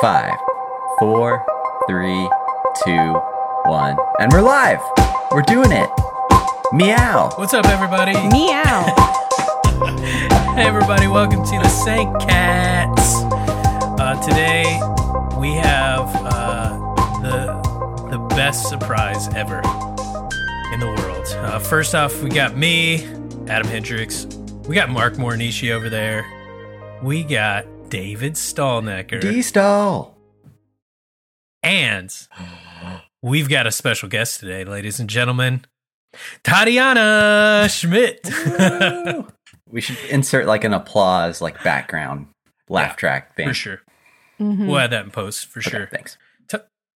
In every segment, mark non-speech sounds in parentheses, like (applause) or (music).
Five, four, three, two, one, and we're live. We're doing it. Meow. What's up, everybody? Meow. (laughs) Hey, everybody, welcome to the Saint Cats. Uh, today, we have uh, the the best surprise ever in the world. Uh, first off, we got me, Adam Hendricks. We got Mark Mornishi over there. We got David Stallnecker. D stall. and we've got a special guest today, ladies and gentlemen. Tatiana Schmidt. (laughs) We should insert like an applause, like background laugh Yeah, track thing. for sure. Mhm. We'll add that in post for Okay, sure. Thanks.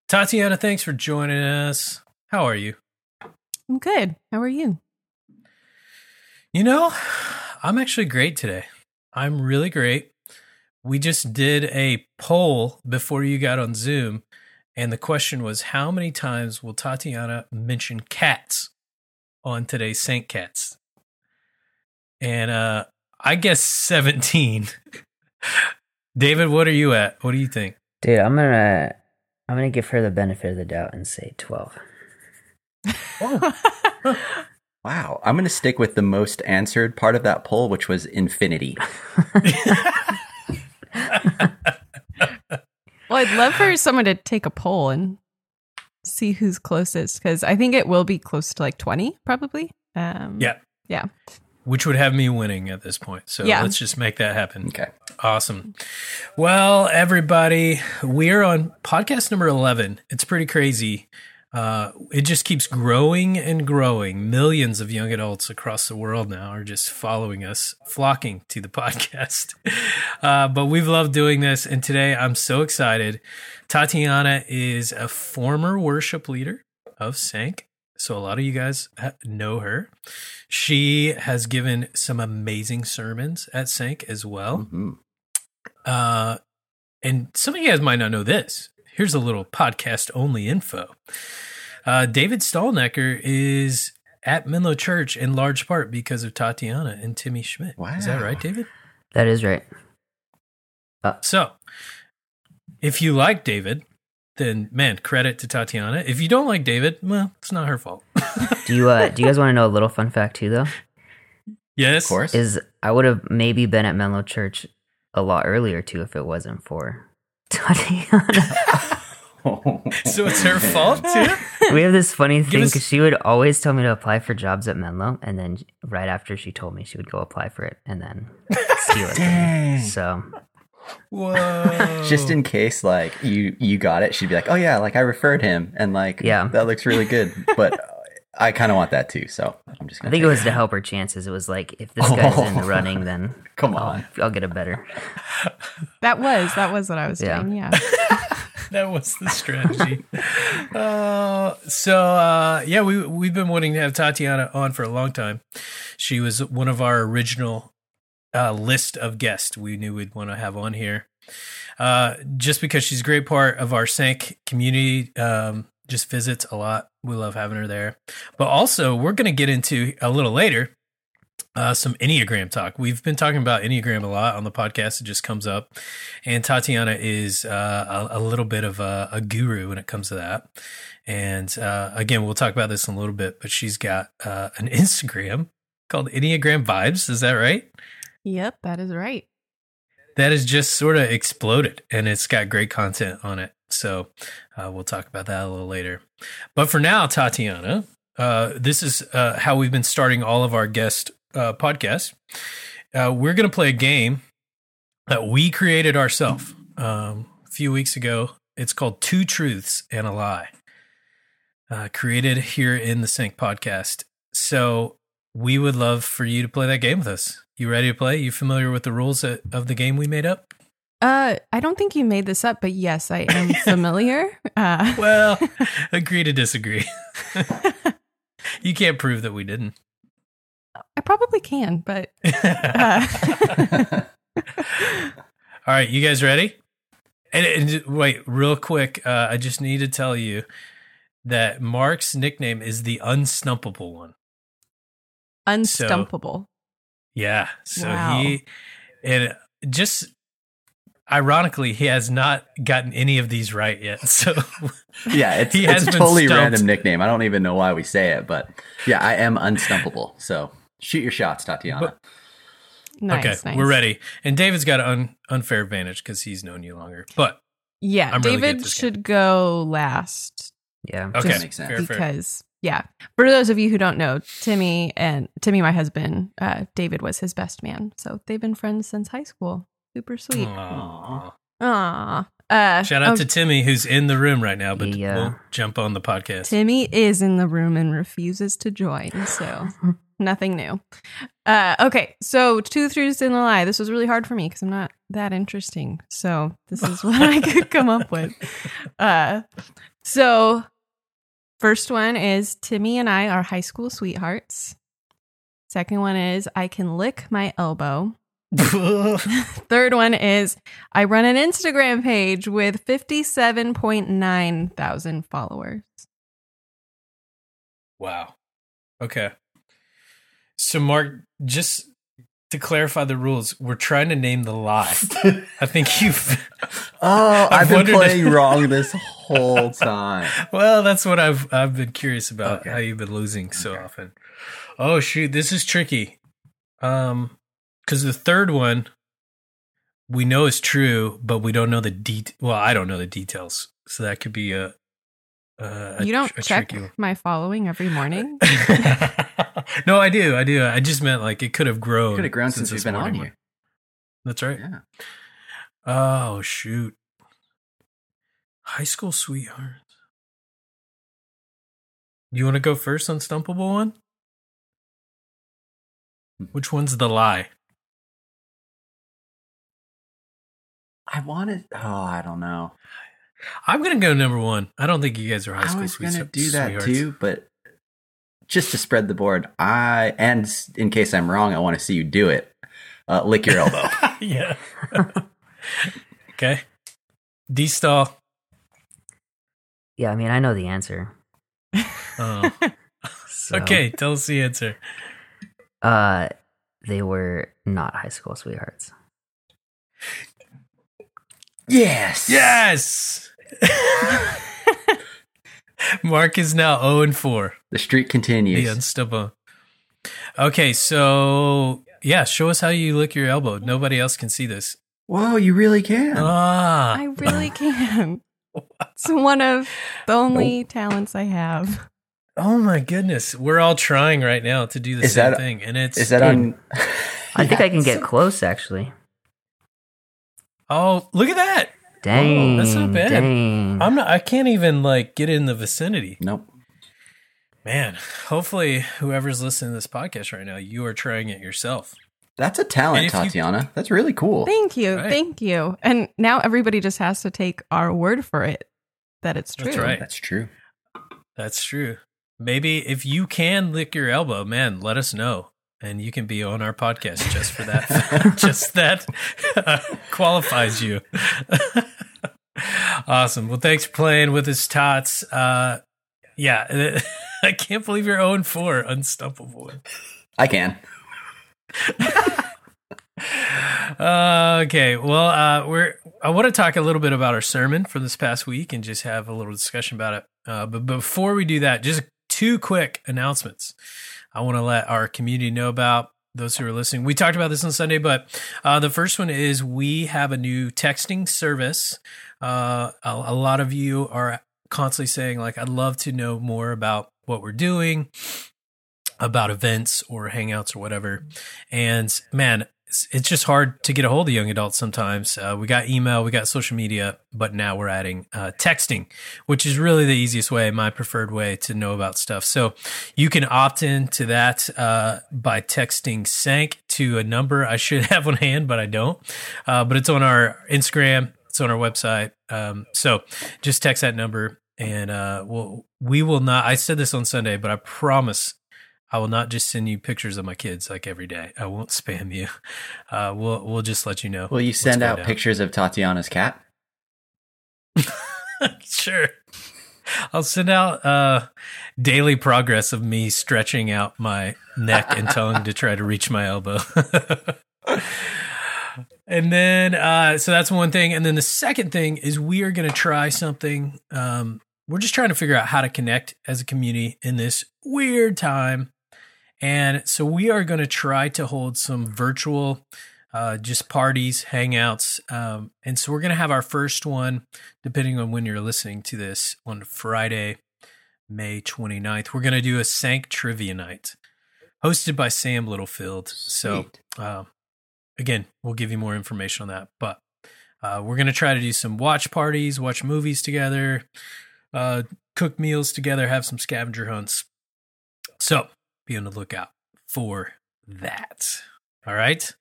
Tatiana, thanks for joining us. How are you? I'm good. How are you? You know, I'm actually great today. I'm really great. We just did a poll before you got on Zoom, and the question was how many times will Tatiana mention cats on today's Saint Cats? And uh I guess 17. (laughs) David, what are you at? What do you think? Dude, I'm gonna I'm gonna give her the benefit of the doubt and say twelve. (laughs) Wow. I'm going to stick with the most answered part of that poll, which was infinity. (laughs) Well, I'd love for someone to take a poll and see who's closest because I think it will be close to like 20, probably. Um, Yeah. Yeah. Which would have me winning at this point. So Yeah. let's just make that happen. Okay. Awesome. Well, everybody, we're on podcast number 11. It's pretty crazy. Uh, it just keeps growing and growing. Millions of young adults across the world now are just following us, flocking to the (laughs) podcast. Uh, but we've loved doing this. And today I'm so excited. Tatiana is a former worship leader of Sank. So a lot of you guys know her. She has given some amazing sermons at Sank as well. Mhm. Uh, and some of you guys might not know this. Here's a little podcast only info. Uh, David Stallnecker is at Menlo Church in large part because of Tatiana and Timmy Schmidt. Wow. Is that right, David? That is right. So, if you like David, then man, credit to Tatiana. If you don't like David, well, it's not her fault. (laughs) Do you uh do you guys want to know a little fun fact too though? yes, Of course. Is I would have maybe been at Menlo Church a lot earlier too if it wasn't for Tatiana. So it's her fault too. (laughs) we have this funny thing us- because she would always tell me to apply for jobs at Menlo, and then right after she told me she would go apply for it, and then steal it. from me. Dang. So Whoa! Just in case, like you you got it, she'd be like, "Oh yeah, like I referred him, and like Yeah. that looks really good." But I kind of want that too, so I'm just. I Gonna think it take was to help her chances. It was like if this guy's in the running, then (laughs) Come I'll- on. I'll get a better. (laughs) That was, that was what I was Yeah. doing. Yeah. (laughs) that was the strategy. uh, so uh, yeah, we we've been wanting to have Tatiana on for a long time. She was one of our original uh, list of guests we knew we'd want to have on here. Uh, just because she's a great part of our Sank community, um, just visits a lot. We love having her there. But also, we're going to get into a little later uh, some Enneagram talk. We've been talking about Enneagram a lot on the podcast. It just comes up. And Tatiana is uh, a, a little bit of a, a guru when it comes to that. And uh, again, we'll talk about this in a little bit, but she's got uh, an (laughs) Instagram called Enneagram Vibes. Is that right? Yep, that is right. That has just sort of exploded and it's got great content on it. So uh, we'll talk about that a little later. But for now, Tatiana, uh, this is uh, how we've been starting all of our guest uh, podcasts. Uh, we're going to play a game that we created ourselves um, a few weeks ago. It's called Two Truths and a Lie, uh, created here in the Sync podcast. So we would love for you to play that game with us. You ready to play? You familiar with the rules of of the game we made up? Uh, I don't think you made this up, but yes, I am (laughs) familiar. Uh, (laughs) Well, agree to disagree. (laughs) you can't prove that we didn't. I probably can, but All right, you guys ready? And, and wait, real quick, uh, I just need to tell you that Mark's nickname is the unstumpable one. unstumpable. Yeah. So Wow. he and just ironically, he has not gotten any of these right yet. So (laughs) Yeah, it's, He it's a totally stumped. random nickname. I don't even know why we say it, but yeah, I am unstumpable. So shoot your shots, Tatiana. Nice, okay, nice. we're ready. And David's got an un- unfair advantage because he's known you longer. But Yeah, I'm really David this should go last Yeah. okay, makes sense. fair, fair. because yeah. For those of you who don't know, Timmy and Timmy, my husband, uh, David was his best man. So they've been friends since high school. Super sweet. Aw. Aw. Uh, Shout out oh, to Timmy, who's in the room right now, but Yeah. won't jump on the podcast. Timmy is in the room and refuses to join. So (laughs) nothing new. Uh, okay, so two truths and a lie. This was really hard for me because I'm not that interesting. So this is what I could come up with. (laughs) Uh, so first one is Timmy and I are high school sweethearts. Second one is I can lick my elbow. (laughs) Third one is I run an Instagram page with 57.9 thousand followers. wow. Okay. So, Mark, just to clarify the rules, we're trying to name the lie. I think you've. (laughs) Oh, (laughs) I've I've been wondered- playing wrong this whole time. Well, that's what I've I've been curious about Okay. how you've been losing so often. Oh shoot, this is tricky. Um, because the third one we know is true, but we don't know the det. Well, I don't know the details, so that could be a. a a you don't a check tricky my following every morning. (laughs) no, I do. I do. I just meant like it could have grown. Could have grown since, this we've been on here. That's right. Yeah. Oh shoot. High school sweethearts. You want to go first on Stumpable one? Hmm. Which one's the lie? I wanted. Oh, I don't know. I'm gonna go number one. I don't think you guys are high school sweethearts. I was sweet- gonna do that sweethearts. too, but just to spread the board, I and in case I'm wrong, I want to see you do it. Uh, lick your elbow. (laughs) yeah. (laughs) okay. D stall. Yeah, I mean, I know the answer. Oh. (laughs) So, Okay, tell us the answer. Uh, they were not high school sweethearts. Yes. Yes. (laughs) Mark is now 0 and 4. The streak continues. The unstable. Okay, so yeah, show us how you lick your elbow. Nobody else can see this. Whoa, you really can. Ah, I really (laughs) can. It's one of the only talents I have. oh my goodness, we're all trying right now to do the Is same that- thing, and it's Is that on? (laughs) I think I can get close, actually. Oh look at that. Dang, that's not bad. Dang. I'm not. I can't even like get in the vicinity. Nope. Man, hopefully whoever's listening to this podcast right now, you are trying it yourself. That's a talent, And if you- Tatiana. That's really cool. Thank you. Right. Thank you. And now everybody just has to take our word for it that it's true. That's right. That's true. That's true. Maybe if you can lick your elbow, man, let us know. And you can be on our podcast just for that. (laughs) just that uh, qualifies you. (laughs) awesome. Well, thanks for playing with us, Tots. Uh, yeah, (laughs) I can't believe you're 0 4 unstumpable. I can. Uh, okay. Well, uh, we're. I want to talk a little bit about our sermon for this past week and just have a little discussion about it. Uh, but before we do that, just two quick announcements. I want to let our community know about those who are listening. We talked about this on Sunday, but uh, the first one is we have a new texting service. Uh, a, a lot of you are constantly saying like, "I'd love to know more about what we're doing." about events or hangouts or whatever. And man, it's, it's just hard to get a hold of young adults sometimes. Uh, we got email, we got social media, but now we're adding uh, texting, which is really the easiest way, my preferred way to know about stuff. So you can opt in to that uh, by texting SANK to a number I should (laughs) have on hand, but I don't. Uh, but it's on our Instagram, it's on our website. Um, so just text that number and uh, we'll, we will not. I said this on Sunday, but I promise I will not just send you pictures of my kids like every day. I won't (laughs) spam you. Uh, we'll we'll just let you know. Will you send out down. pictures of Tatiana's cat? (laughs) sure. I'll send out uh, daily progress of me stretching out my neck and tongue to try to reach my elbow. (laughs) And then, uh, so that's one thing. And then the second thing is we are going to try something. Um, we're just trying to figure out how to connect as a community in this weird time. And so we are going to try to hold some virtual, uh, just parties, hangouts. Um, and so we're going to have our first one, depending on when you're listening to this, on Friday, May 29th. We're going to do a Sank Trivia Night hosted by Sam Littlefield. So, uh, again, we'll give you more information on that. But uh, we're going to try to do some watch parties, watch movies together, uh, cook meals together, have some scavenger hunts. So be on the lookout for that. All right.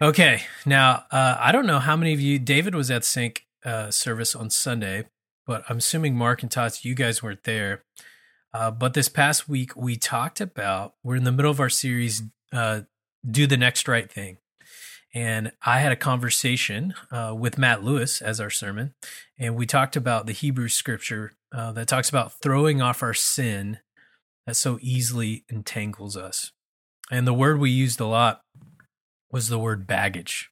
Okay. Now, uh, I don't know how many of you, David was at Sync uh, service on Sunday, but I'm assuming Mark and Tots, you guys weren't there. Uh, but this past week, we talked about, we're in the middle of our series, uh, Do the Next Right Thing. And I had a conversation uh, with Matt Lewis as our sermon, and we talked about the Hebrew scripture uh, that talks about throwing off our sin that so easily entangles us. And the word we used a lot was the word baggage,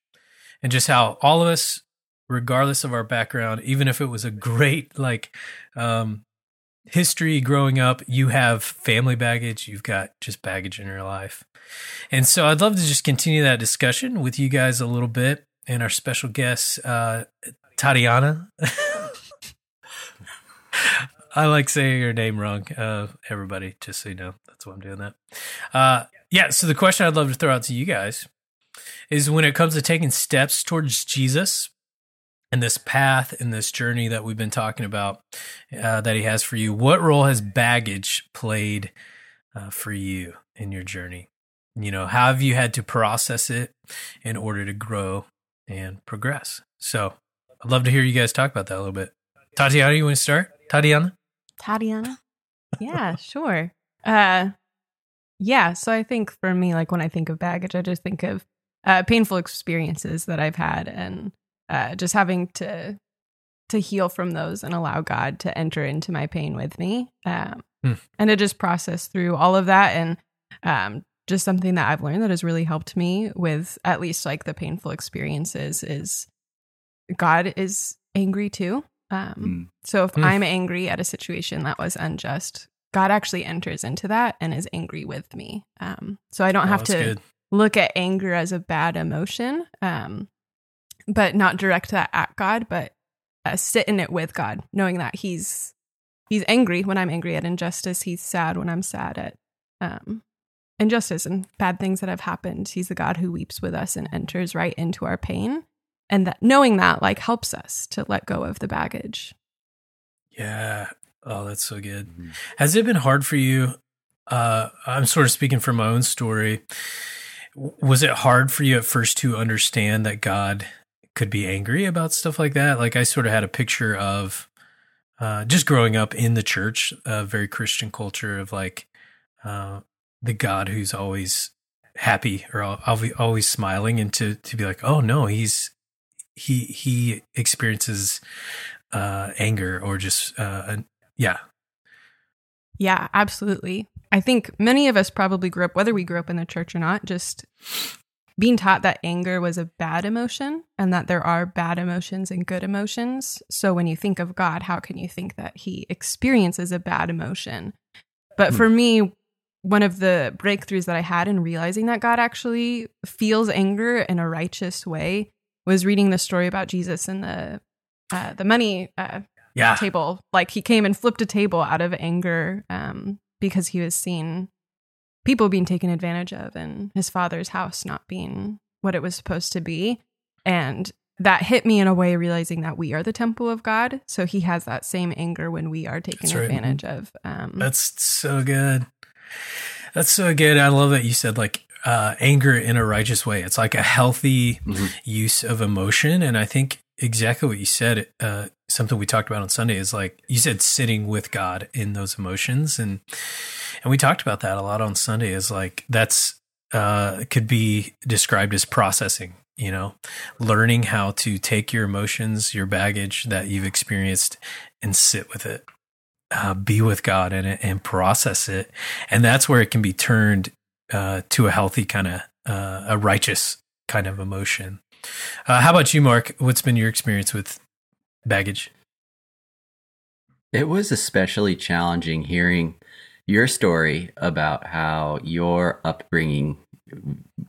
and just how all of us, regardless of our background, even if it was a great, like, um, history growing up, you have family baggage, you've got just baggage in your life. And so I'd love to just continue that discussion with you guys a little bit and our special guest, uh, Tatiana. (laughs) I like saying your name wrong, uh, everybody, just so you know. That's why I'm doing that. Uh, yeah, so the question I'd love to throw out to you guys is when it comes to taking steps towards Jesus, and this path and this journey that we've been talking about uh, that he has for you what role has baggage played uh, for you in your journey you know how have you had to process it in order to grow and progress so i'd love to hear you guys talk about that a little bit tatiana you want to start tatiana Tatiana? Yeah, (laughs) sure. Uh yeah, so I think for me like when I think of baggage, I just think of uh painful experiences that I've had and uh just having to to heal from those and allow God to enter into my pain with me. Um Hmm. and to just process through all of that and um just something that I've learned that has really helped me with at least like the painful experiences is God is angry too. Um, Mm. so if Mm. I'm angry at a situation that was unjust, God actually enters into that and is angry with me. Um, so I don't Oh, have to good. look at anger as a bad emotion, um, but not direct that at God, but uh, sit in it with God, knowing that He's He's angry when I'm angry at injustice. He's sad when I'm sad at um, injustice and bad things that have happened. He's the God who weeps with us and enters right into our pain, and that knowing that like helps us to let go of the baggage. yeah oh that's so good Mhm. Has it been hard for you? Uh, I'm sort of speaking from my own story. Was it hard for you at first to understand that God could be angry about stuff like that? Like I sort of had a picture of uh, just growing up in the church, a very Christian culture of like uh, the God who's always happy or al- always always smiling, and to to be like, oh no, he's he he experiences uh, anger or just uh, yeah Yeah, absolutely. I think many of us probably grew up, whether we grew up in the church or not, just being taught that anger was a bad emotion and that there are bad emotions and good emotions. So when you think of God, how can you think that he experiences a bad emotion? But Hmm. for me, one of the breakthroughs that I had in realizing that God actually feels anger in a righteous way was reading the story about Jesus and the uh, the money uh, yeah table. Like he came and flipped a table out of anger um, because he was seeing people being taken advantage of and his father's house not being what it was supposed to be. And that hit me in a way, realizing that we are the temple of God. So he has that same anger when we are taken right. advantage of. Um, That's so good. That's so good. I love that you said like uh, anger in a righteous way. It's like a healthy Mhm. use of emotion, and I think exactly what you said. Uh, something we talked about on Sunday is like you said, sitting with God in those emotions, and and we talked about that a lot on Sunday. Is like that's uh, could be described as processing. You know, learning how to take your emotions, your baggage that you've experienced, and sit with it uh, be with God in it and process it. And that's where it can be turned uh, to a healthy kind of, uh, a righteous kind of emotion. Uh, how about you, Mark? What's been your experience with baggage? It was especially challenging hearing your story about how your upbringing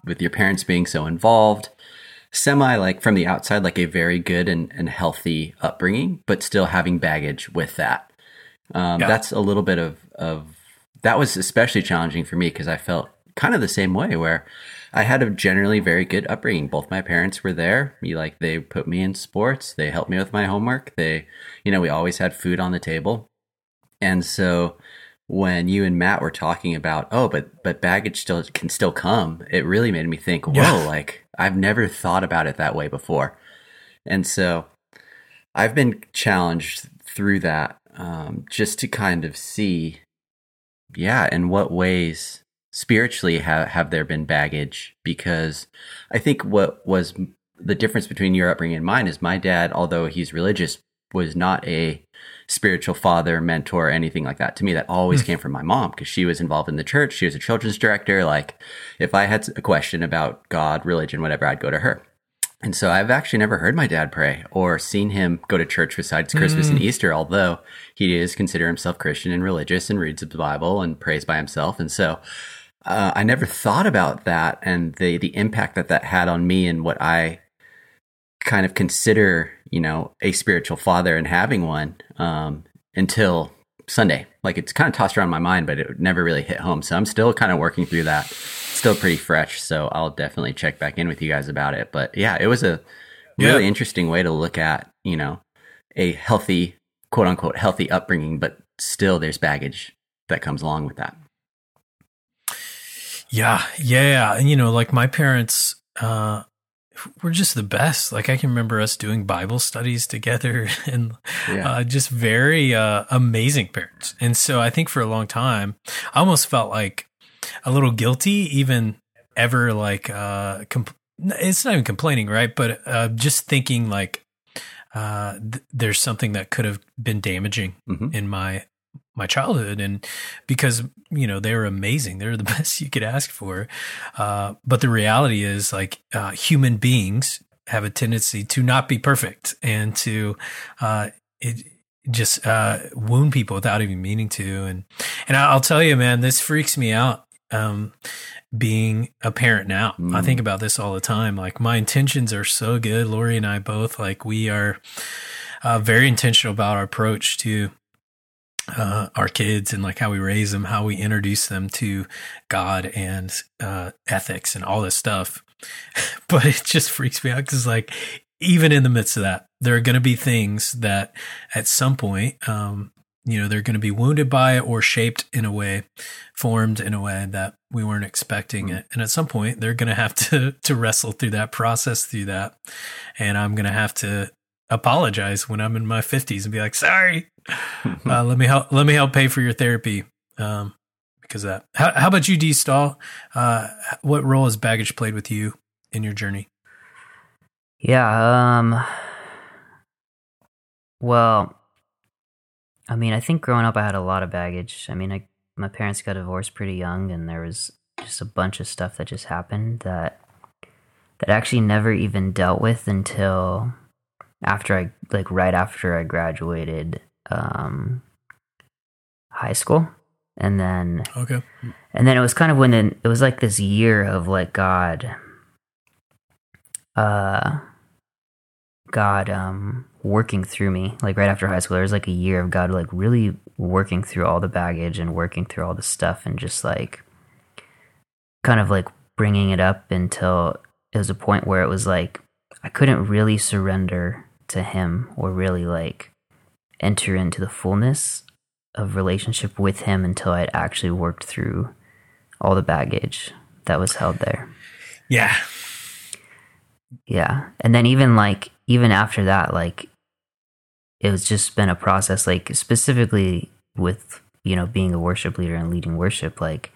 with your parents being so involved, semi like from the outside, like a very good and, and healthy upbringing, but still having baggage with that. Um, Yeah. That's a little bit of, of that was especially challenging for me because I felt kind of the same way where I had a generally very good upbringing. Both my parents were there. Me like they put me in sports. They helped me with my homework. They, you know, we always had food on the table. And so when you and Matt were talking about, oh, but but baggage still can still come, it really made me think, whoa, Yeah. like I've never thought about it that way before. And so I've been challenged through that um, just to kind of see, yeah, in what ways spiritually have, have there been baggage? Because I think what was the difference between your upbringing and mine is my dad, although he's religious, was not a spiritual father, mentor, anything like that. To me, that always hmm. came from my mom because she was involved in the church. She was a children's director. Like, if I had a question about God, religion, whatever, I'd go to her. And so I've actually never heard my dad pray or seen him go to church besides Christmas and hmm. Easter, although he does consider himself Christian and religious and reads the Bible and prays by himself. And so uh, I never thought about that and the the impact that that had on me and what I kind of consider, you know, a spiritual father and having one um, until Sunday. Like it's kind of tossed around my mind, but it never really hit home. So I'm still kind of working through that. Still pretty fresh. So I'll definitely check back in with you guys about it. But yeah, it was a really Yeah. interesting way to look at, you know, a healthy, quote unquote, healthy upbringing, but still there's baggage that comes along with that. Yeah, yeah, and you know, like my parents uh, were just the best. Like I can remember us doing Bible studies together, (laughs) and Yeah. uh, just very uh, amazing parents. And so I think for a long time, I almost felt like a little guilty, even ever like uh, comp- it's not even complaining, right? But uh, just thinking like uh, th- there's something that could have been damaging Mhm. in my my childhood and because you know they're amazing. They're the (laughs) best you could ask for. Uh, but the reality is like uh, human beings have a tendency to not be perfect and to uh, it just uh, wound people without even meaning to. And and I'll tell you man this freaks me out um, being a parent now. I Mm. think about this all the time. Like my intentions are so good. Lori and I both like we are uh, very intentional about our approach to uh, our kids and like how we raise them, how we introduce them to God and uh, ethics and all this stuff. (laughs) but it just freaks me out because, like, even in the midst of that, there are going to be things that at some point, um, you know, they're going to be wounded by it or shaped in a way, formed in a way that we weren't expecting Mm. it. And at some point, they're going to have to (laughs) to wrestle through that, process through that, and I'm going to have to apologize when I'm in my 50s and be like, sorry, uh, let me help. Let me help pay for your therapy. Um, because that. How, how about you, D. Stahl? Uh, what role has baggage played with you in your journey? Yeah, um well, I mean, I think growing up I had a lot of baggage. I mean, I my parents got divorced pretty young and there was just a bunch of stuff that just happened that that actually never even dealt with until after I like right after I graduated um high school. And then Okay. and then it was kind of when it, it was like this year of like God, uh, God, um, working through me. Like right after high school, there was like a year of God, like really working through all the baggage and working through all the stuff and just like kind of like bringing it up until it was a point where it was like I couldn't really surrender to Him or really like enter into the fullness of relationship with him until I'd actually worked through all the baggage that was held there. Yeah. Yeah. And then even like even after that, like it was just been a process, like specifically with, you know, being a worship leader and leading worship, like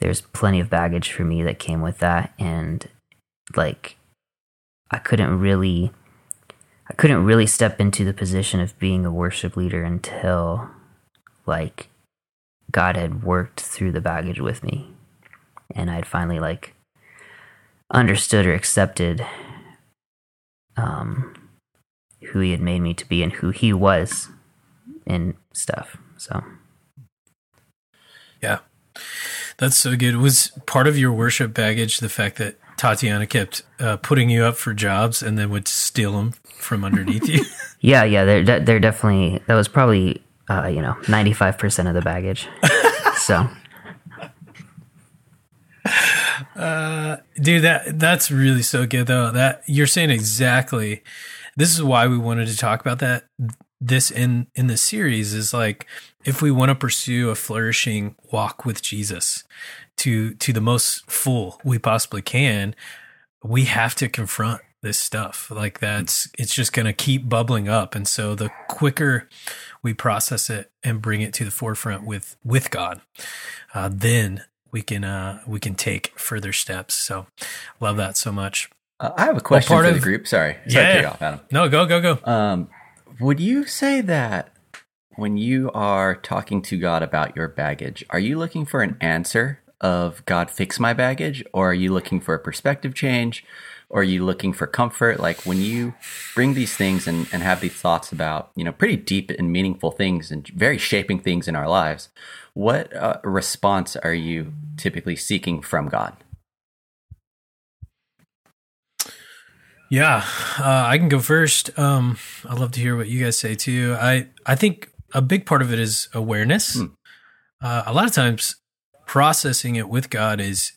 there's plenty of baggage for me that came with that. And like I couldn't really I couldn't really step into the position of being a worship leader until like God had worked through the baggage with me and I'd finally like understood or accepted um, who he had made me to be and who he was and stuff. So Yeah. That's so good. Was part of your worship baggage the fact that Tatiana kept uh, putting you up for jobs and then would steal them from underneath you? (laughs) yeah, yeah, they're de- they're definitely that was probably uh, you know ninety five percent of the baggage. (laughs) so Uh, dude, that that's really so good though. That you're saying exactly. This is why we wanted to talk about that. This in in the series is like if we want to pursue a flourishing walk with Jesus to to the most full we possibly can, we have to confront this stuff. Like that's it's just going to keep bubbling up, and so the quicker we process it and bring it to the forefront with with God, uh, then we can uh, we can take further steps. So love that so much. Uh, I have a question part for of- the group. Sorry, sorry Yeah. to cut you off, Adam. No, go go go. Um, would you say that when you are talking to God about your baggage, are you looking for an answer of God fix my baggage, or are you looking for a perspective change, or are you looking for comfort? Like when you bring these things and, and have these thoughts about you know pretty deep and meaningful things and very shaping things in our lives, what uh, response are you typically seeking from God? Yeah, uh, I can go first. Um, I'd love to hear what you guys say too. I I think a big part of it is awareness. Hmm. Uh, a lot of times, processing it with God is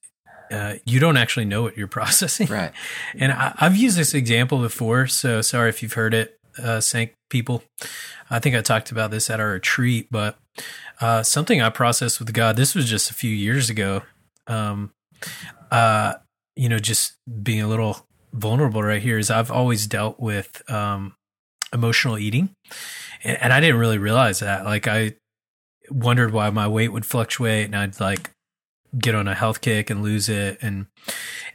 uh, you don't actually know what you're (laughs) processing. Right. And I, I've used this example before, so sorry if you've heard it, uh, Sank people. I think I talked about this at our retreat, but uh, something I processed with God. This was just a few years ago. Um, uh, you know, just being a little vulnerable right here is I've always dealt with um, emotional eating, and, and I didn't really realize that. Like I wondered why my weight would fluctuate, and I'd like get on a health kick and lose it, and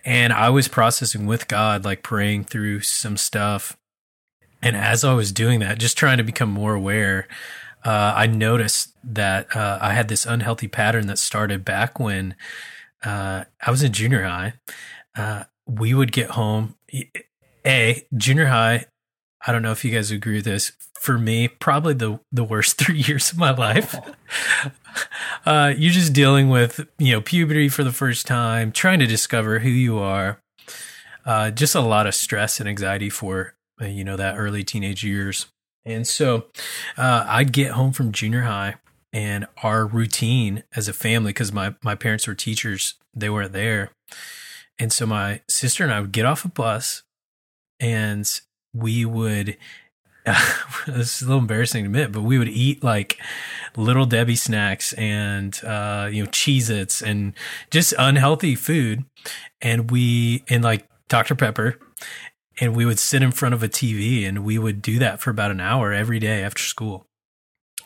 and I was processing with God, like praying through some stuff. And as I was doing that, just trying to become more aware, uh, I noticed that uh, I had this unhealthy pattern that started back when uh, I was in junior high. Uh, we would get home. A junior high. I don't know if you guys agree with this. For me, probably the the worst (laughs) three years of my life. (laughs) uh, you're just dealing with you know puberty for the first time, trying to discover who you are. Uh, just a lot of stress and anxiety for uh, you know that early teenage years. And so, uh, I'd get home from junior high, and our routine as a family, because my my parents were teachers, they weren't there, and so my sister and I would get off a bus, and we would. (laughs) this is a little embarrassing to admit, but we would eat like little Debbie snacks and uh, you know Cheez Its and just unhealthy food, and we and like Dr Pepper, and we would sit in front of a TV and we would do that for about an hour every day after school.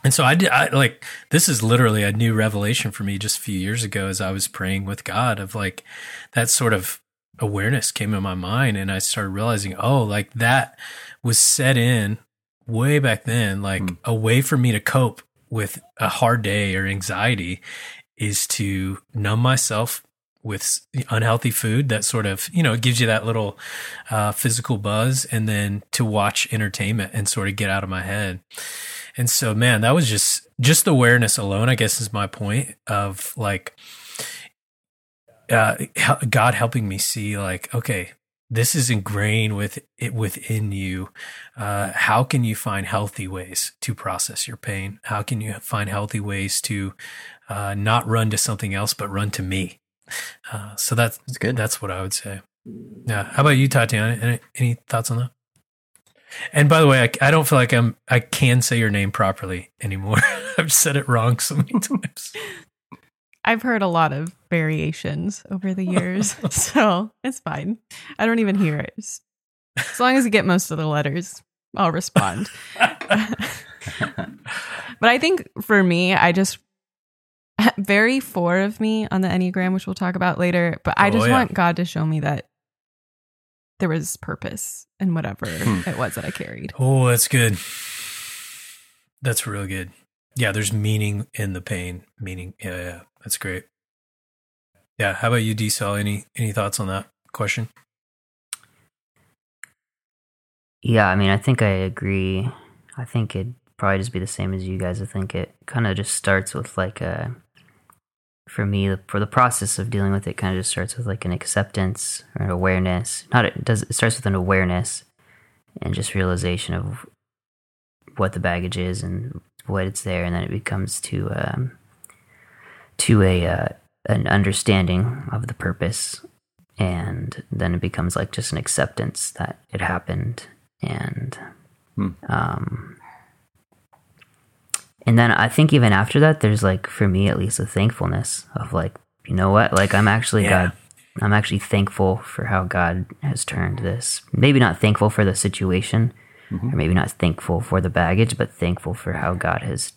And so I did, I like, this is literally a new revelation for me just a few years ago as I was praying with God of like that sort of awareness came in my mind. And I started realizing, oh, like that was set in way back then, like Mm. a way for me to cope with a hard day or anxiety is to numb myself with unhealthy food that sort of you know it gives you that little uh, physical buzz and then to watch entertainment and sort of get out of my head and so man that was just just awareness alone i guess is my point of like uh, god helping me see like okay this is ingrained with it within you uh, how can you find healthy ways to process your pain how can you find healthy ways to uh, not run to something else but run to me uh, so that's That's good. that's what I would say. Yeah. How about you, Tatiana? Any, any thoughts on that? And by the way, I, I don't feel like I'm I can say your name properly anymore. (laughs) I've said it wrong so many (laughs) times. I've heard a lot of variations over the years, (laughs) so it's fine. I don't even hear it. As long as you get most of the letters, I'll respond. (laughs) but I think for me, I just (laughs) very four of me on the Enneagram, which we'll talk about later. But I Oh, just yeah. want God to show me that there was purpose in whatever Hmm. it was that I carried. Oh, that's good. That's real good. Yeah, there's meaning in the pain. Meaning, yeah, yeah, that's great. Yeah, how about you, D stall? Any any thoughts on that question? Yeah, I mean, I think I agree. I think it'd probably just be the same as you guys. I think it kind of just starts with like a, for me, for the process of dealing with it, kind of just starts with like an acceptance or an awareness. Not it does. It starts with an awareness and just realization of what the baggage is and what it's there, and then it becomes to um, to a uh, an understanding of the purpose and then it becomes like just an acceptance that it happened and Hmm. um and then i think even after that there's like for me at least a thankfulness of like you know what like i'm actually Yeah. god i'm actually thankful for how god has turned this maybe not thankful for the situation Mm-hmm. or maybe not thankful for the baggage but thankful for how god has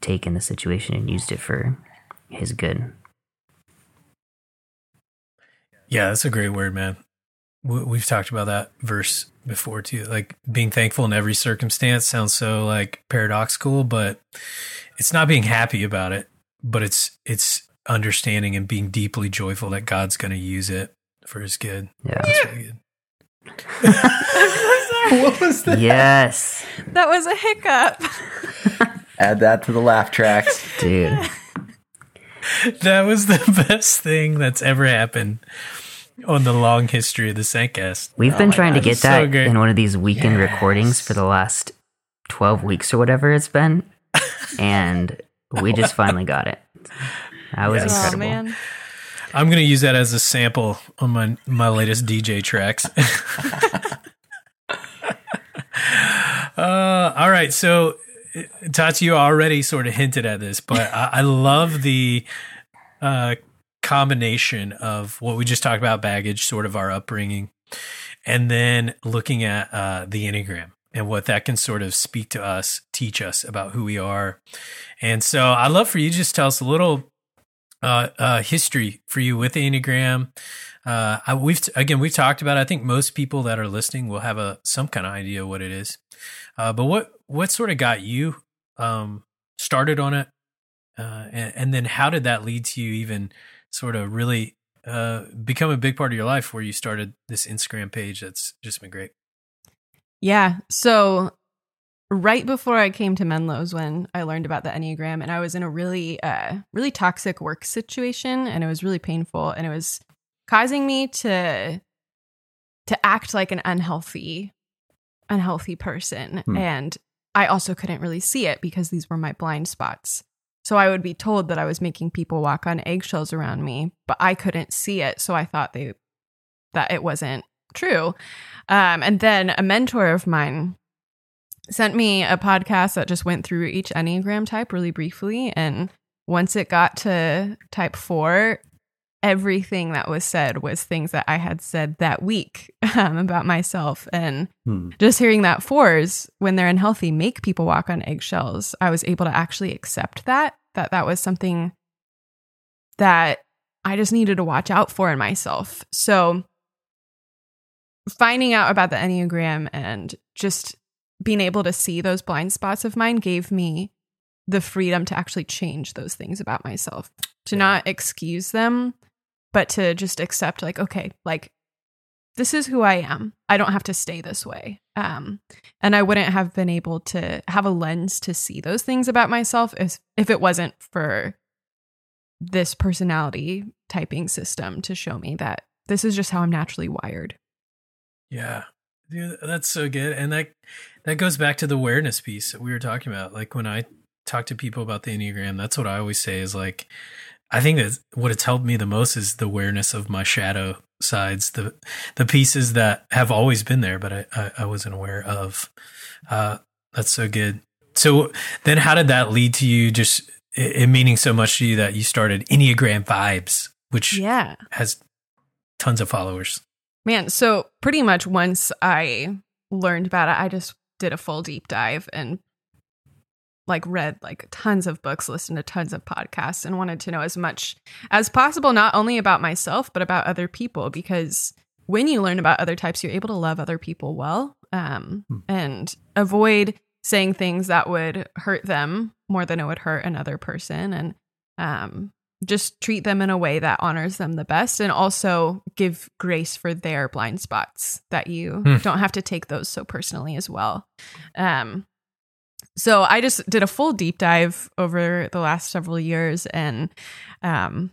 taken the situation and used it for his good Yeah, that's a great word, man. We- We've talked about that verse before too. Like being thankful in every circumstance sounds so like paradoxical, but it's not being happy about it, but it's it's understanding and being deeply joyful that God's going to use it for His good. yeah That's really good. (laughs) (laughs) what was that? yes That was a hiccup. (laughs) Add that to the laugh tracks. dude That was the (laughs) best thing that's ever happened on the long history of the Sandcast. We've Oh been trying God, to get it's so that in one of these weekend Yes. recordings for the last 12 weeks or whatever it's been. And we just finally got it. That was Yes. Oh incredible. man. I'm going to use that as a sample on my my latest DJ tracks. (laughs) uh, all right, so Tati, you already sort of hinted at this, but (laughs) I, I love the uh, combination of what we just talked about baggage, sort of our upbringing, and then looking at uh, the Enneagram and what that can sort of speak to us, teach us about who we are. And so I'd love for you to just tell us a little uh, uh, history for you with the Enneagram. Uh, I, we've again we've talked about. It. I think most people that are listening will have a some kind of idea what it is. Uh, but what what sort of got you um, started on it, uh, and, and then how did that lead to you even sort of really uh, become a big part of your life, where you started this Instagram page that's just been great. Yeah. So right before I came to Menlo's when I learned about the Enneagram and I was in a really uh really toxic work situation and it was really painful and it was causing me to to act like an unhealthy unhealthy person Hmm. and I also couldn't really see it because these were my blind spots. So I would be told that I was making people walk on eggshells around me, but I couldn't see it, so I thought they that it wasn't true. Um, and then a mentor of mine sent me a podcast that just went through each Enneagram type really briefly. And once it got to type four, everything that was said was things that I had said that week (laughs) um, about myself. And Hmm. just hearing that fours, when they're unhealthy, make people walk on eggshells, I was able to actually accept that, that that was something that I just needed to watch out for in myself. So finding out about the Enneagram and just being able to see those blind spots of mine gave me the freedom to actually change those things about myself, to Yeah. not excuse them, but to just accept, like, okay, like, this is who I am. I don't have to stay this way. Um, and I wouldn't have been able to have a lens to see those things about myself if, if it wasn't for this personality typing system to show me that this is just how I'm naturally wired. Yeah. Dude, that's so good. And that that goes back to the awareness piece that we were talking about. Like when I talk to people about the Enneagram, that's what I always say is like I think that what it's helped me the most is the awareness of my shadow sides, the the pieces that have always been there, but I, I, I wasn't aware of. Uh that's so good. So then how did that lead to you just it, it meaning so much to you that you started Enneagram Vibes, which Yeah. has tons of followers. Man, so pretty much once I learned about it, I just did a full deep dive and like read like tons of books, listened to tons of podcasts and wanted to know as much as possible not only about myself but about other people because when you learn about other types you're able to love other people well um, Hmm. and avoid saying things that would hurt them more than it would hurt another person and um, just treat them in a way that honors them the best and also give grace for their blind spots that you Hmm. don't have to take those so personally as well. Um, so I just did a full deep dive over the last several years and um,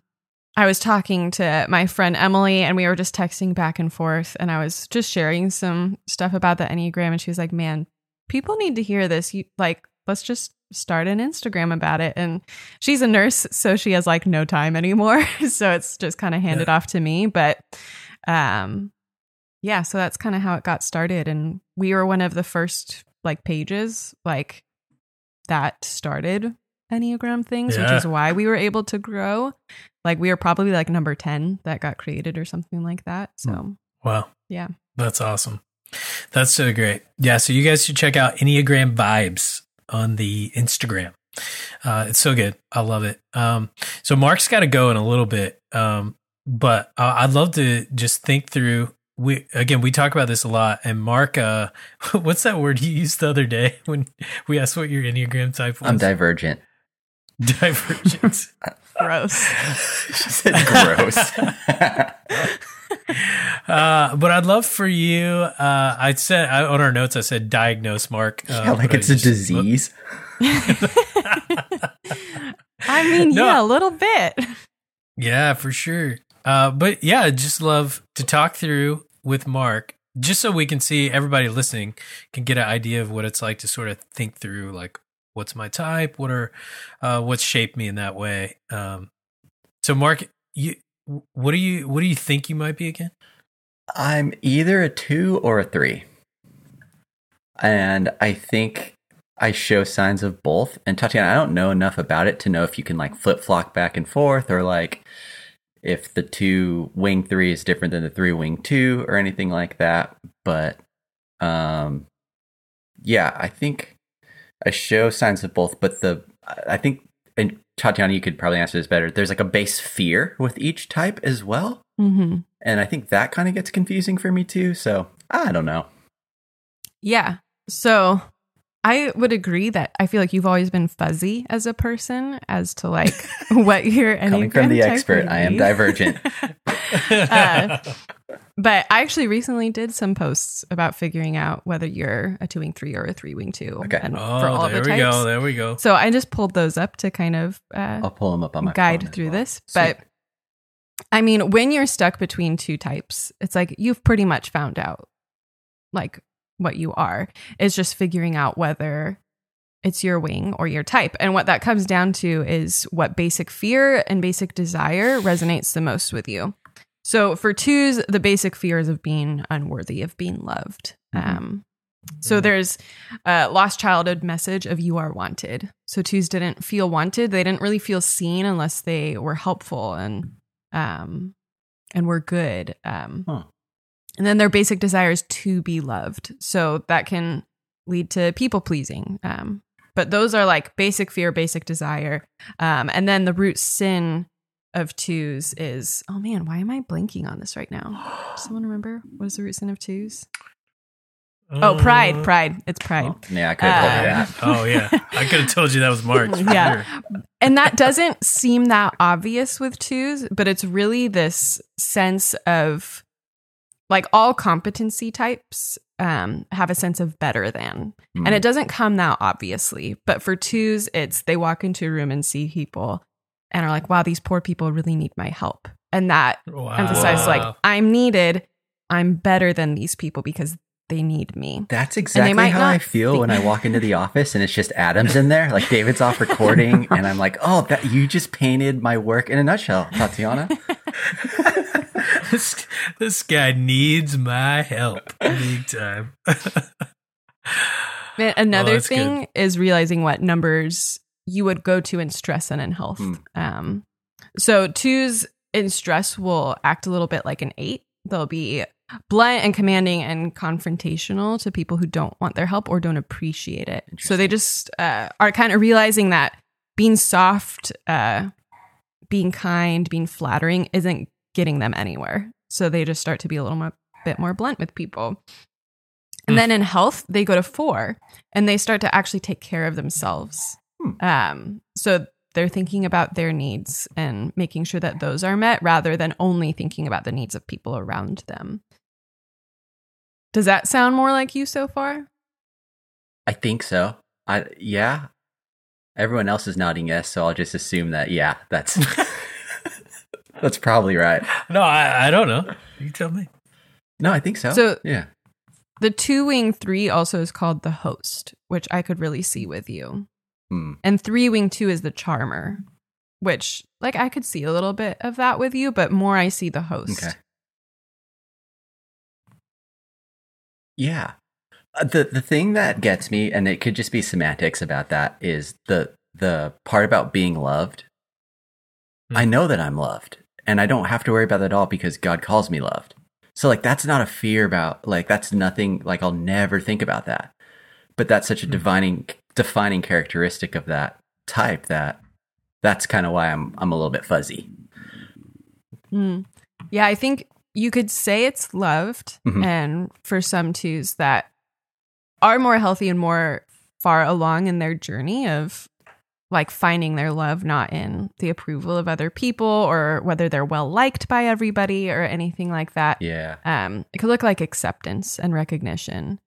I was talking to my friend Emily and we were just texting back and forth and I was just sharing some stuff about the Enneagram and she was like, "Man, people need to hear this. You like let's just start an Instagram about it." And she's a nurse, so she has like no time anymore. (laughs) so it's just kind of handed off to me, but um yeah, so that's kind of how it got started and we were one of the first like pages like that started Enneagram things, which is why we were able to grow. Like we are probably like number 10 that got created or something like that. So, Wow. Yeah. That's awesome. That's so great. Yeah. So you guys should check out Enneagram Vibes on the Instagram. Uh, it's so good. I love it. Um, so Mark's got to go in a little bit. Um, but I'd love to just think through. We again, we talk about this a lot. And Mark, uh, (laughs) what's that word you used the other day when we asked what your Enneagram type was? I'm divergent. Divergent. (laughs) gross. (laughs) she said gross. uh, but I'd love for you. Uh, I said I, on our notes, I said diagnose Mark. Uh, yeah, like it's a just- disease. I mean, No. yeah, a little bit. Yeah, for sure. Uh, but yeah, just love to talk through with Mark, just so we can see everybody listening can get an idea of what it's like to sort of think through, like, what's my type, what are, uh, what's shaped me in that way. Um, so Mark, you, what do you, what do you think you might be again? I'm either a two or a three. And I think I show signs of both. And Tatiana, I don't know enough about it to know if you can like flip flop back and forth or like if the two wing three is different than the three wing two or anything like that. But um yeah, I think I show signs of both, but the I think and Tatiana, you could probably answer this better. There's like a base fear with each type as well. Mm-hmm. And I think that kind of gets confusing for me too. So I don't know. Yeah. So I would agree that I feel like you've always been fuzzy as a person as to like (laughs) what your Coming from the expert, I am divergent. (laughs) Uh, But I actually recently did some posts about figuring out whether you're a two wing three or a three wing two. Okay. And oh, for all there the we go. There we go. So I just pulled those up to kind of uh, I'll pull them up on my guide through well. this. Sweet. But I mean, when you're stuck between two types, it's like you've pretty much found out like what you are. It's just figuring out whether it's your wing or your type. And what that comes down to is what basic fear and basic desire resonates the most with you. So for twos, the basic fear is of being unworthy of being loved. Mhm. Um, so there's a lost childhood message of you are wanted. So twos didn't feel wanted. They didn't really feel seen unless they were helpful and um and were good. Um Huh. And then their basic desire is to be loved. So that can lead to people pleasing. Um but those are like basic fear, basic desire. Um and then the root sin of twos is oh man, why am I blanking on this right now? Does someone remember what is the root sin of twos? Oh, pride, Uh, pride. It's pride. (laughs) Oh, yeah, I could have told you Uh, that. Oh yeah, I could have told you that was Mark. Yeah. sure. and that doesn't seem that obvious with twos, but it's really this sense of like all competency types um, have a sense of better than. Hmm. And it doesn't come that obviously. But for twos, it's they walk into a room and see people and are like, wow, these poor people really need my help. And that Wow. emphasizes like, I'm needed. I'm better than these people because they need me. That's exactly how I feel think- when I walk into the (laughs) office and it's just Adams in there. Like David's off (laughs) recording, and I'm like, "Oh, that you just painted my work in a nutshell, Tatiana." (laughs) (laughs) this, this guy needs my help big time. Man, Another Oh, thing is realizing what numbers you would go to in stress and in health. Hmm. Um, so twos in stress will act a little bit like an eight. They'll be blunt and commanding and confrontational to people who don't want their help or don't appreciate it. So they just uh, are kind of realizing that being soft, uh, being kind, being flattering isn't getting them anywhere. So they just start to be a little more, bit more blunt with people. And Hmm. then in health, they go to four and they start to actually take care of themselves. Hmm. Um, so they're thinking about their needs and making sure that those are met rather than only thinking about the needs of people around them. Does that sound more like you so far? I think so. I yeah. Everyone else is nodding yes, so I'll just assume that yeah, that's (laughs) that's probably right. No, I, I don't know. You tell me. No, I think so. So- yeah. The two wing three also is called the host, which I could really see with you. Hmm. And three wing two is the charmer, which like I could see a little bit of that with you, but more I see the host. Okay. Yeah. Uh, the the thing that gets me, and it could just be semantics about that, is the the part about being loved. Hmm. I know that I'm loved, and I don't have to worry about that at all because God calls me loved. So like that's not a fear about like that's nothing like I'll never think about that. But that's such a Hmm. defining defining characteristic of that type that that's kind of why I'm I'm a little bit fuzzy. Mm. Yeah, I think you could say it's loved, Mhm. and for some twos that are more healthy and more far along in their journey of like finding their love not in the approval of other people or whether they're well liked by everybody or anything like that. Yeah. Um, it could look like acceptance and recognition.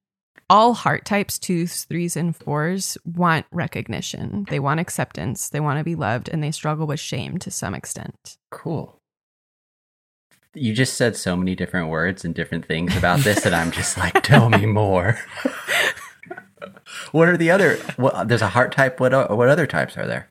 All heart types, twos, threes, and fours want recognition. They want acceptance. They want to be loved, and they struggle with shame to some extent. Cool. You just said so many different words and different things about this that I'm just like, tell me more. (laughs) what are the other? What, there's a heart type. What what other types are there?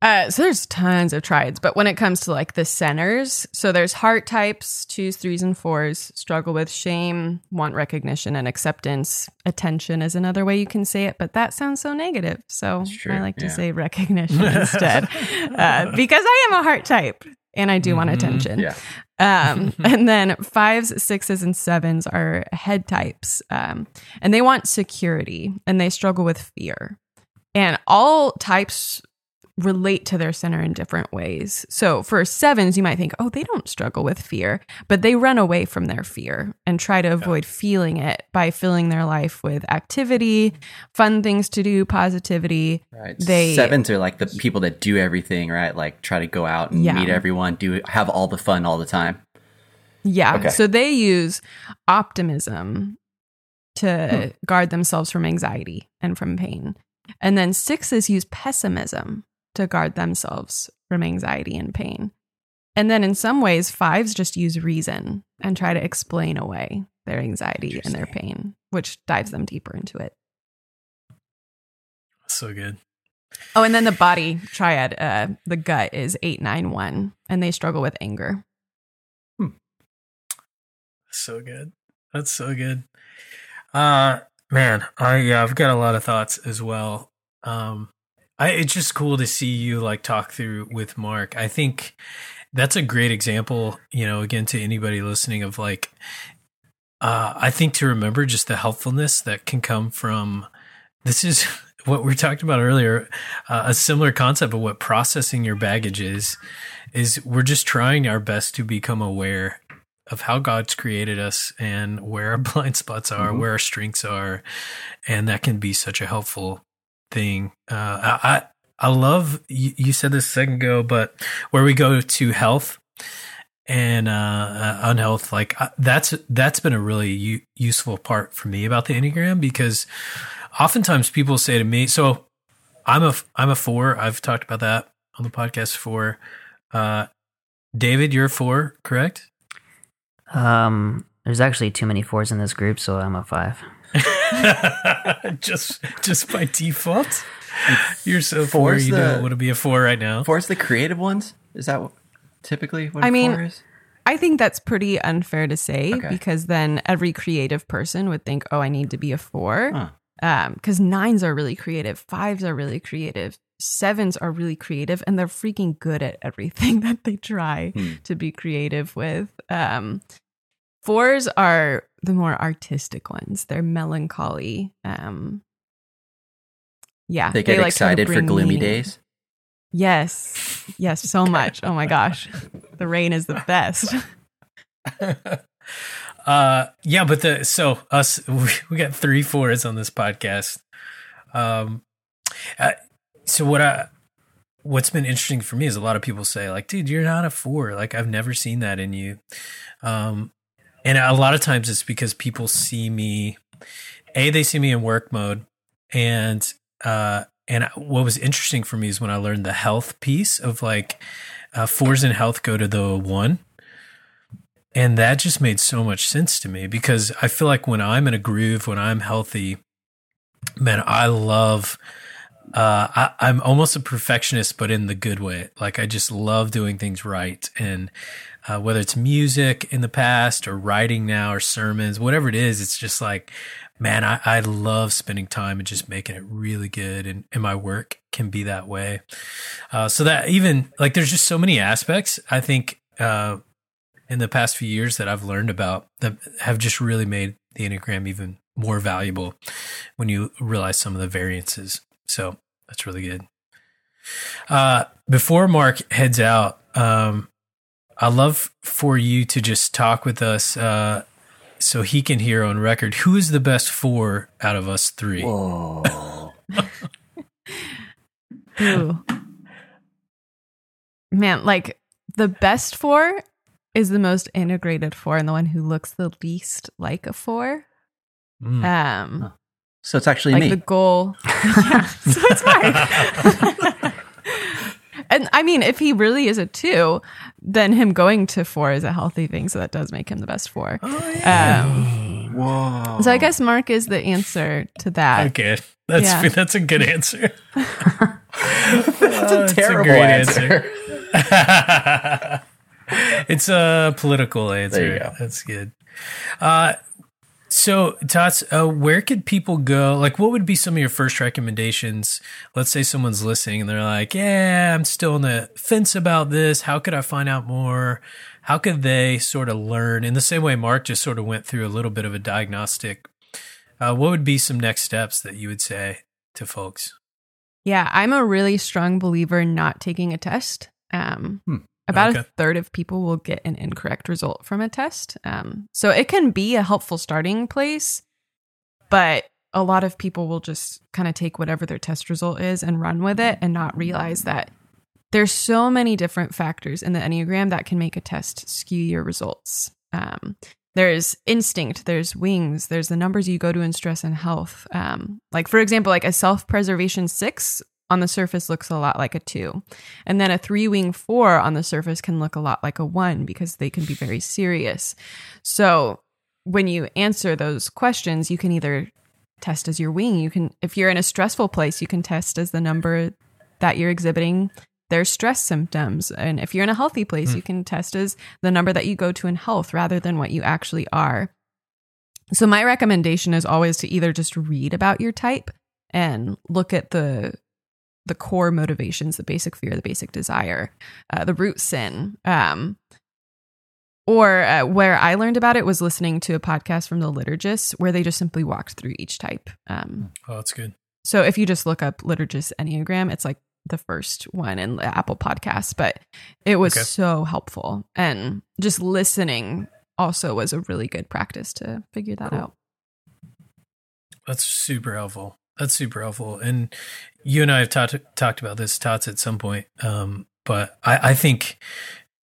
Uh, so there's tons of triads, but when it comes to like the centers, so there's heart types, twos, threes, and fours, struggle with shame, want recognition and acceptance. Attention is another way you can say it, but that sounds so negative. So I like to yeah. say recognition instead, (laughs) uh, because I am a heart type and I do want Mhm. attention. Yeah. Um, (laughs) and then fives, sixes, and sevens are head types. Um, and they want security and they struggle with fear. And all types relate to their center in different ways. So for sevens, you might think, oh, they don't struggle with fear, but they run away from their fear and try to avoid feeling it by filling their life with activity, fun things to do, positivity. Right. They- Sevens are like the people that do everything, right? Like try to go out and Yeah. meet everyone, do have all the fun all the time. Yeah. Okay. So they use optimism to hmm. guard themselves from anxiety and from pain. And then sixes use pessimism to guard themselves from anxiety and pain. And then in some ways, fives just use reason and try to explain away their anxiety and their pain, which dives them deeper into it. So good. Oh, and then the body triad, uh, the gut is 891, and they struggle with anger. Hmm. So good. That's so good. Uh man, I yeah, I've got a lot of thoughts as well. Um I it's just cool to see you like talk through with Mark. I think that's a great example, you know, again to anybody listening of like uh I think to remember just the helpfulness that can come from this is (laughs) what we talked about earlier, uh, a similar concept of what processing your baggage is is we're just trying our best to become aware of how God's created us and where our (laughs) blind spots are, Mhm. where our strengths are, and that can be such a helpful thing. Uh, I, I love you, you said this a second ago, but where we go to health and uh, uh, unhealth, like uh, that's that's been a really u- useful part for me about the enneagram because oftentimes people say to me, so I'm a I'm a four. I've talked about that on the podcast before. Uh, David, you're a four, correct? Um, there's actually too many fours in this group, so I'm a five. (laughs) just just by default. You're so four. You the- don't want to be a four right now. Four's the creative ones. Is that typically what I a mean, four is? I think that's pretty unfair to say Okay. because then every creative person would think, oh, I need to be a four. Huh. Because nines are really creative, fives are really creative, sevens are really creative, and they're freaking good at everything (laughs) that they try Hmm. to be creative with. Um, fours are the more artistic ones, they're melancholy. Um, yeah, They get like try to excited for gloomy meaning. days. Yes, yes, so (laughs) much. Oh my (laughs) gosh, the rain is the best. (laughs) uh, yeah, but the so us we, we got three fours on this podcast. Um, uh, so what I what's been interesting for me is a lot of people say like, dude, you're not a four. Like I've never seen that in you. Um, and a lot of times it's because people see me, a they see me in work mode, and uh, and what was interesting for me is when I learned the health piece of like uh, fours in health go to the one. And that just made so much sense to me because I feel like when I'm in a groove, when I'm healthy, man, I love uh, I, I'm almost a perfectionist, but in the good way. Like I just love doing things right, and uh, whether it's music in the past or writing now or sermons, whatever it is, it's just like, man, I, I love spending time and just making it really good, and, and my work can be that way. Uh, so that even like there's just so many aspects I think uh, in the past few years that I've learned about that have just really made the enneagram even more valuable when you realize some of the variances. So that's really good. Uh, before Mark heads out, um, I'd love for you to just talk with us uh, so he can hear on record who is the best four out of us three. Whoa. (laughs) Ooh. Man, like the best four is the most integrated four and the one who looks the least like a four. Mm. Um, So it's actually like me. the goal. (laughs) yeah, so it's fine. (laughs) and I mean, if he really is a two, then him going to four is a healthy thing. So that does make him the best four. Oh, yeah. Um, Whoa. so I guess Mark is the answer to that. okay, that's yeah. (laughs) that's a good answer. That's a it's a terrible great answer. it's a political answer. There you go. That's good. Uh, so, Tots, uh, where could people go? Like, what would be some of your first recommendations? Let's say someone's listening and they're like, "Yeah, I'm still on the fence about this. How could I find out more? How could they sort of learn?" In the same way, Mark just sort of went through a little bit of a diagnostic. Uh, what would be some next steps that you would say to folks? Yeah, I'm a really strong believer in not taking a test. Um, Hmm. About Okay. a third of people will get an incorrect result from a test. Um, so it can be a helpful starting place, but a lot of people will just kind of take whatever their test result is and run with it and not realize that there's so many different factors in the Enneagram that can make a test skew your results. Um, there's instinct, there's wings, there's the numbers you go to in stress and health. Um, like, for example, like a self preservation six on the surface looks a lot like a two. And then a three wing four on the surface can look a lot like a one because they can be very serious. So when you answer those questions, you can either test as your wing. You can, if you're in a stressful place, you can test as the number that you're exhibiting their stress symptoms. And if you're in a healthy place, you hmm. can test as the number that you go to in health rather than what you actually are. So my recommendation is always to either just read about your type and look at the the core motivations, the basic fear, the basic desire, uh, the root sin. Um, or uh, where I learned about it was listening to a podcast from the liturgists where they just simply walked through each type. Um, Oh, that's good. so if you just look up liturgist enneagram, it's like the first one in the Apple Podcasts, but it was Okay. so helpful, and just listening also was a really good practice to figure that Cool. out. That's super helpful. That's super helpful. And you and I have talked talked about this, Tots, at some point. Um, but I, I think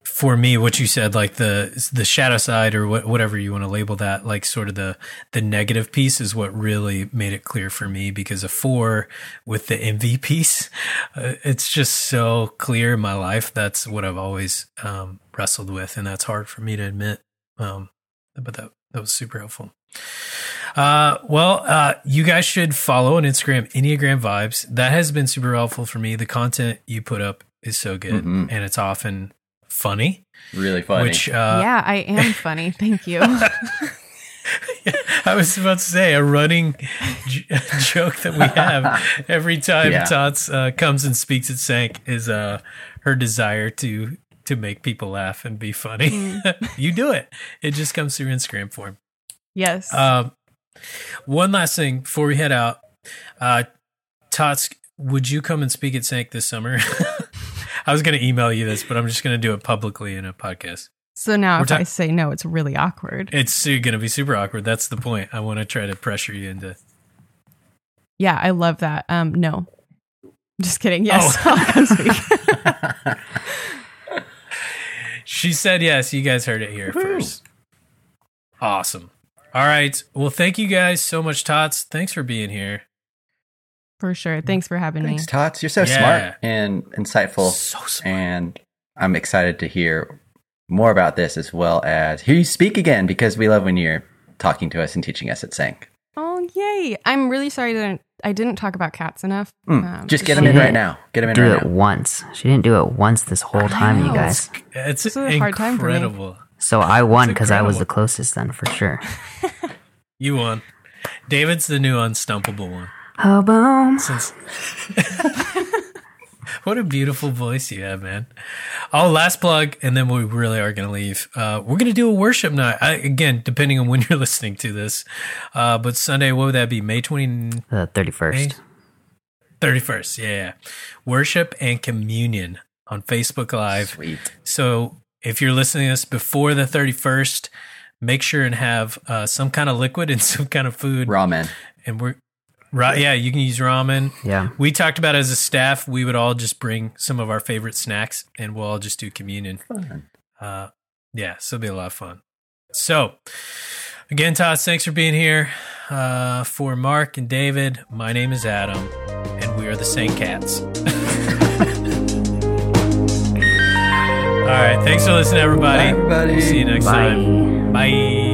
for me, what you said, like the the shadow side or what, whatever you want to label that, like sort of the the negative piece, is what really made it clear for me. Because a four with the envy piece, uh, it's just so clear in my life. That's what I've always um, wrestled with, and that's hard for me to admit. Um, but that that was super helpful. Uh, well, uh, you guys should follow on Instagram Enneagram Vibes. That has been super helpful for me. The content you put up is so good, Mhm. and it's often funny. Really funny. Which uh, yeah, I am funny. Thank you. (laughs) (laughs) I was about to say a running j- (laughs) joke that we have every time Yeah. Tots uh, comes and speaks at Sank is uh, her desire to to make people laugh and be funny. you do it. It just comes through Instagram form. yes. Um, one last thing before we head out, uh, Tots, would you come and speak at Sank this summer? (laughs) I was going to email you this, but I'm just going to do it publicly in a podcast. so now we're if ta- I say no, it's really awkward. It's going to be super awkward. That's the point. I want to try to pressure you into. Yeah, I love that. Um, no, Just kidding. Yes, Oh. I'll come speak. (laughs) (laughs) She said yes. You guys heard it here first. Awesome. All right. Well, thank you guys so much, Tots. Thanks for being here. For sure. Thanks for having me. Thanks, me. Tots. You're so Yeah. smart and insightful. So smart. And I'm excited to hear more about this as well as hear you speak again because we love when you're talking to us and teaching us at Sank. Oh, yay. I'm really sorry that I didn't talk about cats enough. Mm, Um, just get them in right now. Get them in Do right it now. once. She didn't do it once this whole time, you guys. It's This is a hard time for me. So I won because I was the closest then for sure. (laughs) You won. David's the new unstumpable one. Oh, boom. Since (laughs) what a beautiful voice you have, man. Oh, last plug, and then we really are going to leave. Uh, we're going to do a worship night I, again, depending on (laughs) when you're listening to this. Uh, but Sunday, what would that be? May 20, The 31st. 31st. Yeah, yeah. Worship and communion on Facebook Live. Sweet. So if you're listening to this before the 31st, make sure and have uh, some kind of liquid and (laughs) some kind of food. Ramen. And we're right. Yeah, you can use ramen. Yeah. We talked about as a staff, we would all just bring some of our favorite snacks and we'll all just do communion. Fun. Uh, yeah, so it'll be a lot of fun. So, again, Todd, thanks for being here. Uh, for Mark and David, my name is Adam, and we are the Saint Cats. (laughs) right, thanks for listening, everybody. Bye, everybody. See you next Bye. time. Bye.